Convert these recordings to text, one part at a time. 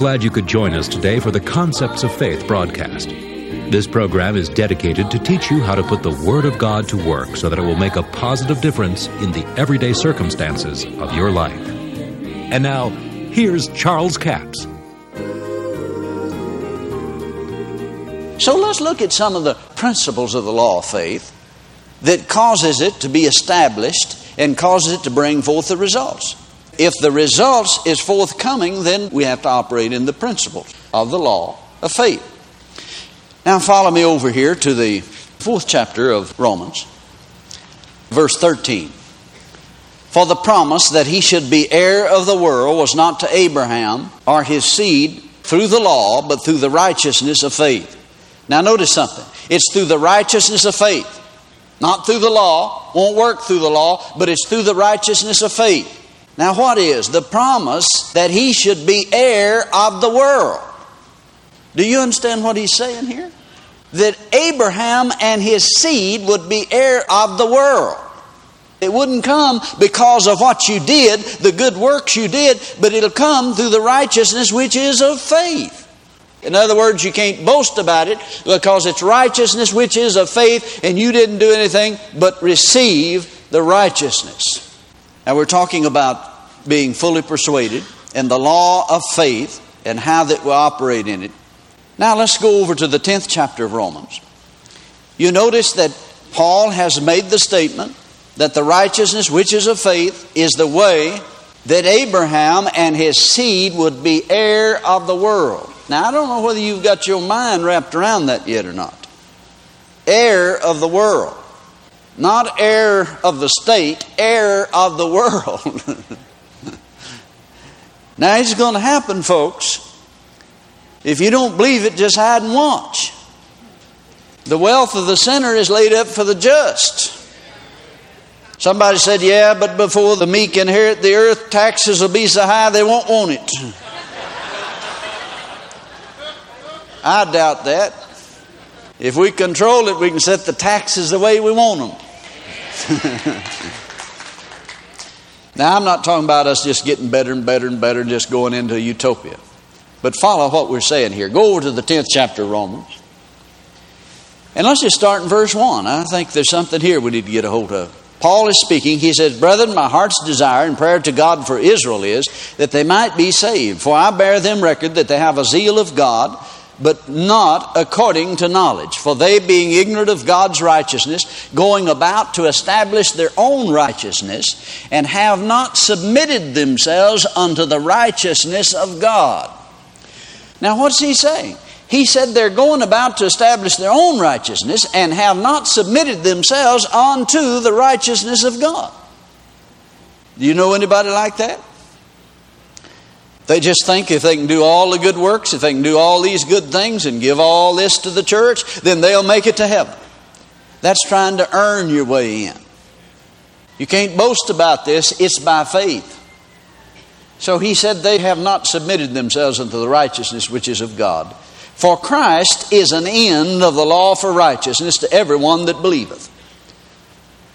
glad you could join us today for the Concepts of Faith broadcast. This program is dedicated to teach you how to put the Word of God to work so that it will make a positive difference in the everyday circumstances of your life. And now, here's Charles Capps. So let's look at some of the principles of the law of faith that causes it to be established and causes it to bring forth the results. If the results is forthcoming, then we have to operate in the principles of the law of faith. Now follow me over here to the fourth chapter of Romans, verse 13. For the promise that he should be heir of the world was not to Abraham or his seed through the law, but through the righteousness of faith. Now notice something. It's through the righteousness of faith. Not through the law, won't work through the law, but it's through the righteousness of faith. Now, what is? The promise that he should be heir of the world. Do you understand what he's saying here? That Abraham and his seed would be heir of the world. It wouldn't come because of what you did, the good works you did, but it'll come through the righteousness which is of faith. In other words, you can't boast about it because it's righteousness which is of faith, and you didn't do anything but receive the righteousness. Now, we're talking about being fully persuaded and the law of faith and how that we operate in it. Now, let's go over to the 10th chapter of Romans. You notice that Paul has made the statement that the righteousness which is of faith is the way that Abraham and his seed would be heir of the world. Now, I don't know whether you've got your mind wrapped around that yet or not. Heir of the world. Not heir of the state, heir of the world. Now, it's going to happen, folks. If you don't believe it, just hide and watch. The wealth of the sinner is laid up for the just. Somebody said, Yeah, but before the meek inherit the earth, taxes will be so high they won't want it. I doubt that. If we control it, we can set the taxes the way we want them. now, I'm not talking about us just getting better and better and better, and just going into utopia. But follow what we're saying here. Go over to the 10th chapter of Romans. And let's just start in verse 1. I think there's something here we need to get a hold of. Paul is speaking. He says, Brethren, my heart's desire and prayer to God for Israel is that they might be saved. For I bear them record that they have a zeal of God but not according to knowledge. For they, being ignorant of God's righteousness, going about to establish their own righteousness, and have not submitted themselves unto the righteousness of God. Now, what's he saying? He said they're going about to establish their own righteousness and have not submitted themselves unto the righteousness of God. Do you know anybody like that? They just think if they can do all the good works, if they can do all these good things and give all this to the church, then they'll make it to heaven. That's trying to earn your way in. You can't boast about this, it's by faith. So he said, They have not submitted themselves unto the righteousness which is of God. For Christ is an end of the law for righteousness to everyone that believeth.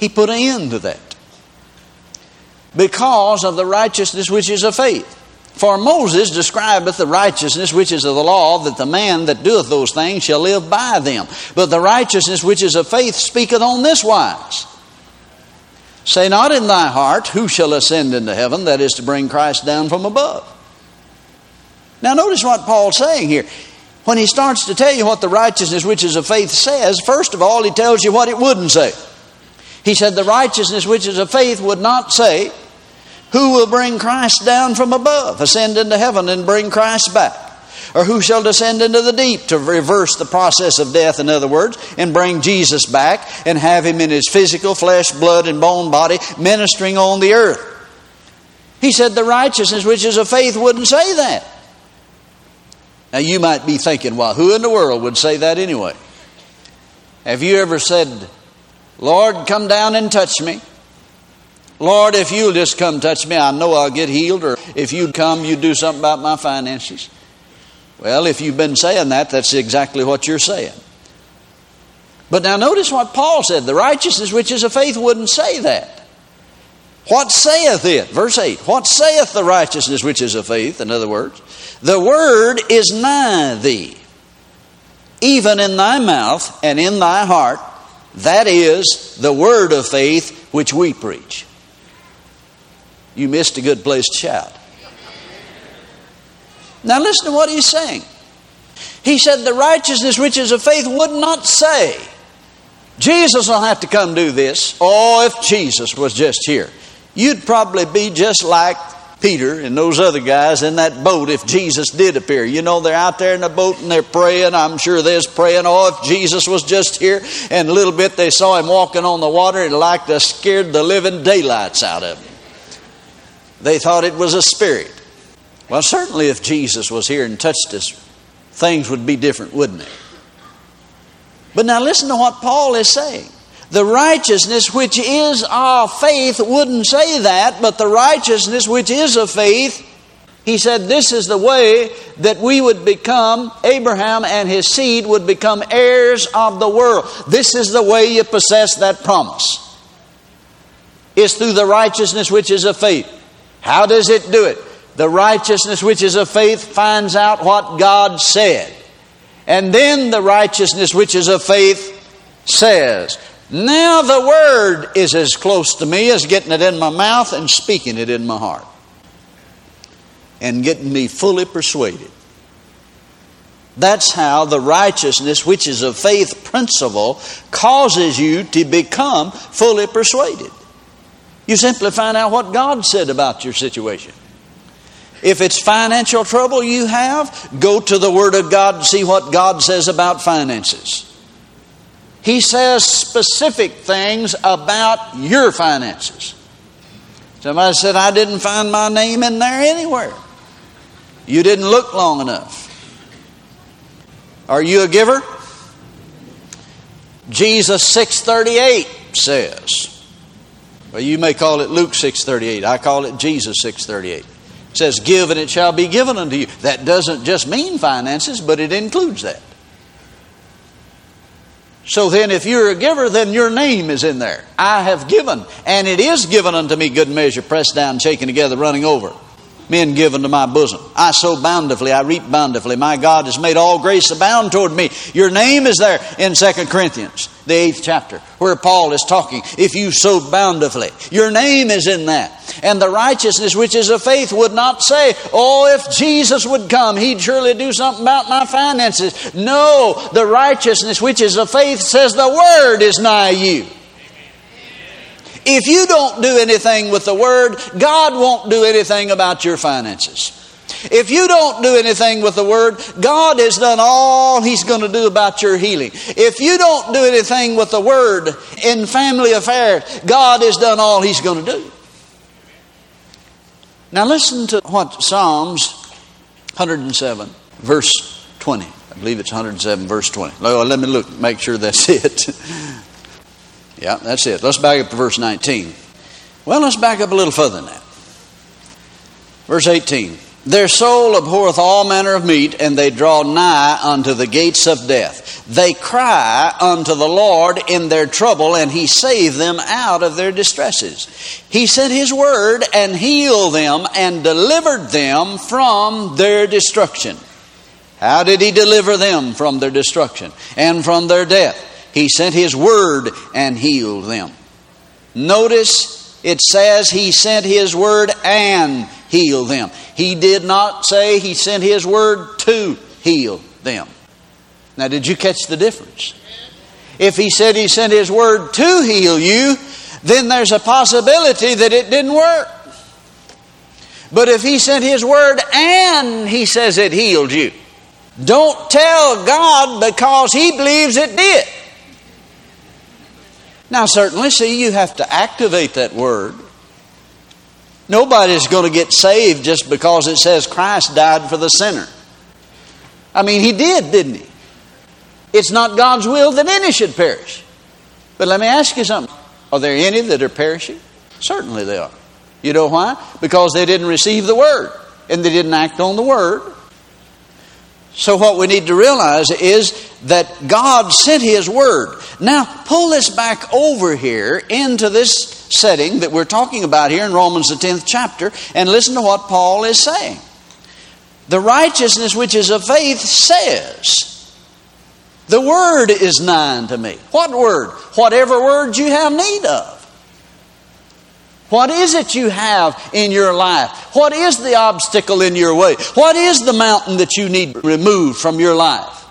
He put an end to that because of the righteousness which is of faith. For Moses describeth the righteousness which is of the law, that the man that doeth those things shall live by them. But the righteousness which is of faith speaketh on this wise Say not in thy heart, Who shall ascend into heaven? That is to bring Christ down from above. Now, notice what Paul's saying here. When he starts to tell you what the righteousness which is of faith says, first of all, he tells you what it wouldn't say. He said, The righteousness which is of faith would not say, who will bring Christ down from above, ascend into heaven, and bring Christ back? Or who shall descend into the deep to reverse the process of death, in other words, and bring Jesus back and have him in his physical flesh, blood, and bone body ministering on the earth? He said the righteousness which is of faith wouldn't say that. Now you might be thinking, well, who in the world would say that anyway? Have you ever said, Lord, come down and touch me? Lord, if you'll just come touch me, I know I'll get healed. Or if you'd come, you'd do something about my finances. Well, if you've been saying that, that's exactly what you're saying. But now notice what Paul said the righteousness which is of faith wouldn't say that. What saith it? Verse 8. What saith the righteousness which is of faith? In other words, the word is nigh thee, even in thy mouth and in thy heart. That is the word of faith which we preach. You missed a good place to shout. Now listen to what he's saying. He said, The righteousness which is of faith would not say, Jesus will have to come do this. Oh, if Jesus was just here. You'd probably be just like Peter and those other guys in that boat if Jesus did appear. You know, they're out there in the boat and they're praying. I'm sure they're praying, oh, if Jesus was just here. And a little bit they saw him walking on the water and like to scared the living daylights out of them. They thought it was a spirit. Well, certainly if Jesus was here and touched us, things would be different, wouldn't they? But now listen to what Paul is saying. The righteousness which is of faith wouldn't say that, but the righteousness which is of faith, he said, this is the way that we would become, Abraham and his seed would become heirs of the world. This is the way you possess that promise. It's through the righteousness which is of faith. How does it do it? The righteousness which is of faith finds out what God said. And then the righteousness which is of faith says, Now the word is as close to me as getting it in my mouth and speaking it in my heart. And getting me fully persuaded. That's how the righteousness, which is a faith principle, causes you to become fully persuaded. You simply find out what God said about your situation. If it's financial trouble you have, go to the Word of God and see what God says about finances. He says specific things about your finances. Somebody said, I didn't find my name in there anywhere. You didn't look long enough. Are you a giver? Jesus 638 says, well, you may call it Luke 638. I call it Jesus 638 says, Give and it shall be given unto you. That doesn't just mean finances, but it includes that. So then, if you're a giver, then your name is in there. I have given, and it is given unto me good measure, pressed down, shaken together, running over men given to my bosom. I sow bountifully, I reap bountifully. My God has made all grace abound toward me. Your name is there in Second Corinthians, the eighth chapter, where Paul is talking. If you sow bountifully, your name is in that. And the righteousness which is of faith would not say, Oh, if Jesus would come, he'd surely do something about my finances. No, the righteousness which is of faith says the word is nigh you. If you don't do anything with the Word, God won't do anything about your finances. If you don't do anything with the Word, God has done all He's going to do about your healing. If you don't do anything with the Word in family affairs, God has done all He's going to do. Now listen to what Psalms 107, verse 20. I believe it's 107, verse 20. Let me look, make sure that's it. Yeah, that's it. Let's back up to verse 19. Well, let's back up a little further than that. Verse 18. Their soul abhorreth all manner of meat, and they draw nigh unto the gates of death. They cry unto the Lord in their trouble, and He saved them out of their distresses. He sent His word and healed them and delivered them from their destruction. How did He deliver them from their destruction and from their death? He sent His word and healed them. Notice it says He sent His word and healed them. He did not say He sent His word to heal them. Now, did you catch the difference? If He said He sent His word to heal you, then there's a possibility that it didn't work. But if He sent His word and He says it healed you, don't tell God because He believes it did. Now, certainly, see, you have to activate that word. Nobody's going to get saved just because it says Christ died for the sinner. I mean, he did, didn't he? It's not God's will that any should perish. But let me ask you something. Are there any that are perishing? Certainly they are. You know why? Because they didn't receive the word and they didn't act on the word. So, what we need to realize is that God sent His Word. Now, pull this back over here into this setting that we're talking about here in Romans, the 10th chapter, and listen to what Paul is saying. The righteousness which is of faith says, The word is nigh unto me. What word? Whatever word you have need of. What is it you have in your life? What is the obstacle in your way? What is the mountain that you need removed from your life?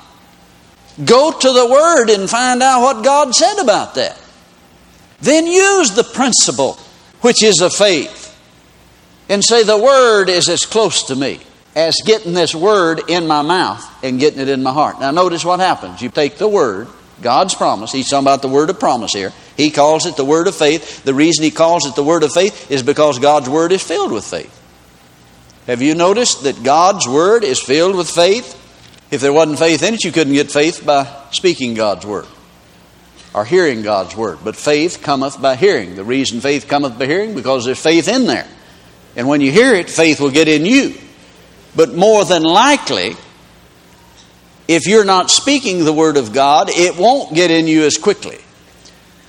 Go to the Word and find out what God said about that. Then use the principle, which is of faith, and say, The Word is as close to me as getting this Word in my mouth and getting it in my heart. Now, notice what happens. You take the Word, God's promise, He's talking about the Word of promise here. He calls it the Word of faith. The reason He calls it the Word of faith is because God's Word is filled with faith. Have you noticed that God's Word is filled with faith? If there wasn't faith in it, you couldn't get faith by speaking God's word or hearing God's word. But faith cometh by hearing. The reason faith cometh by hearing, because there's faith in there. And when you hear it, faith will get in you. But more than likely, if you're not speaking the word of God, it won't get in you as quickly.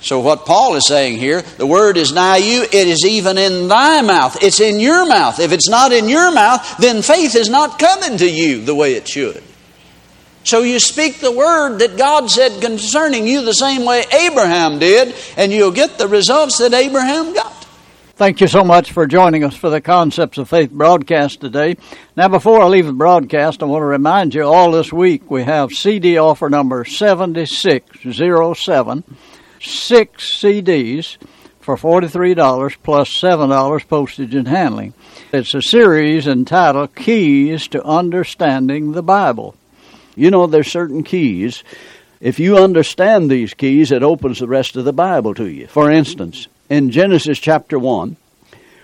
So, what Paul is saying here, the word is nigh you, it is even in thy mouth. It's in your mouth. If it's not in your mouth, then faith is not coming to you the way it should. So you speak the word that God said concerning you the same way Abraham did, and you'll get the results that Abraham got. Thank you so much for joining us for the Concepts of Faith broadcast today. Now, before I leave the broadcast, I want to remind you all this week we have CD offer number 7607, six CDs for $43 plus $7 postage and handling. It's a series entitled Keys to Understanding the Bible. You know, there's certain keys. If you understand these keys, it opens the rest of the Bible to you. For instance, in Genesis chapter 1,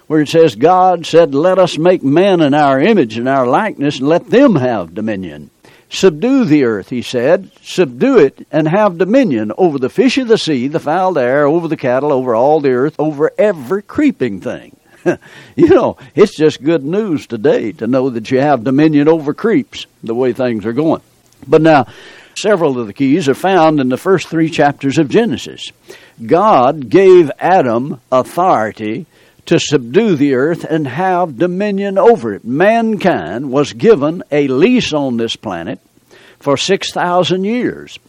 where it says, God said, Let us make man in our image and our likeness, and let them have dominion. Subdue the earth, he said. Subdue it and have dominion over the fish of the sea, the the air, over the cattle, over all the earth, over every creeping thing. you know, it's just good news today to know that you have dominion over creeps, the way things are going. But now, several of the keys are found in the first three chapters of Genesis. God gave Adam authority to subdue the earth and have dominion over it. Mankind was given a lease on this planet for 6,000 years.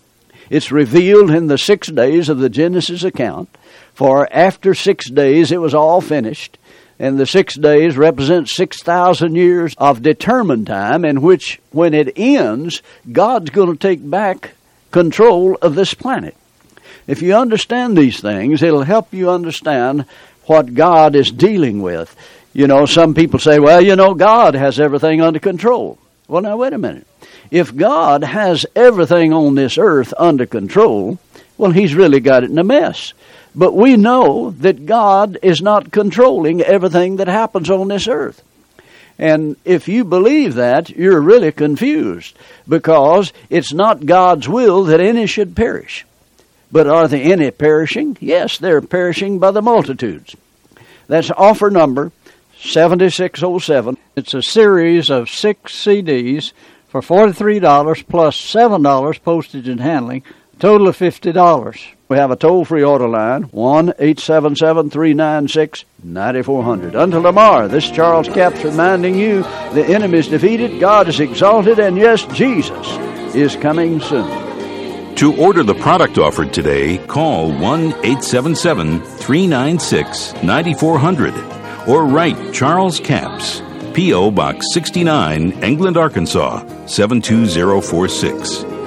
It's revealed in the six days of the Genesis account, for after six days it was all finished, and the six days represent 6,000 years of determined time in which, when it ends, God's going to take back control of this planet. If you understand these things, it'll help you understand what God is dealing with. You know, some people say, well, you know, God has everything under control. Well, now, wait a minute. If God has everything on this earth under control, well, He's really got it in a mess. But we know that God is not controlling everything that happens on this earth. And if you believe that, you're really confused because it's not God's will that any should perish. But are there any perishing? Yes, they're perishing by the multitudes. That's offer number 7607. It's a series of six CDs for $43 plus $7 postage and handling, total of $50. We have a toll free order line, 1 877 396 9400. Until tomorrow, this Charles Capps reminding you the enemy is defeated, God is exalted, and yes, Jesus is coming soon. To order the product offered today, call 1 877 396 9400 or write Charles Capps, P.O. Box 69, England, Arkansas 72046.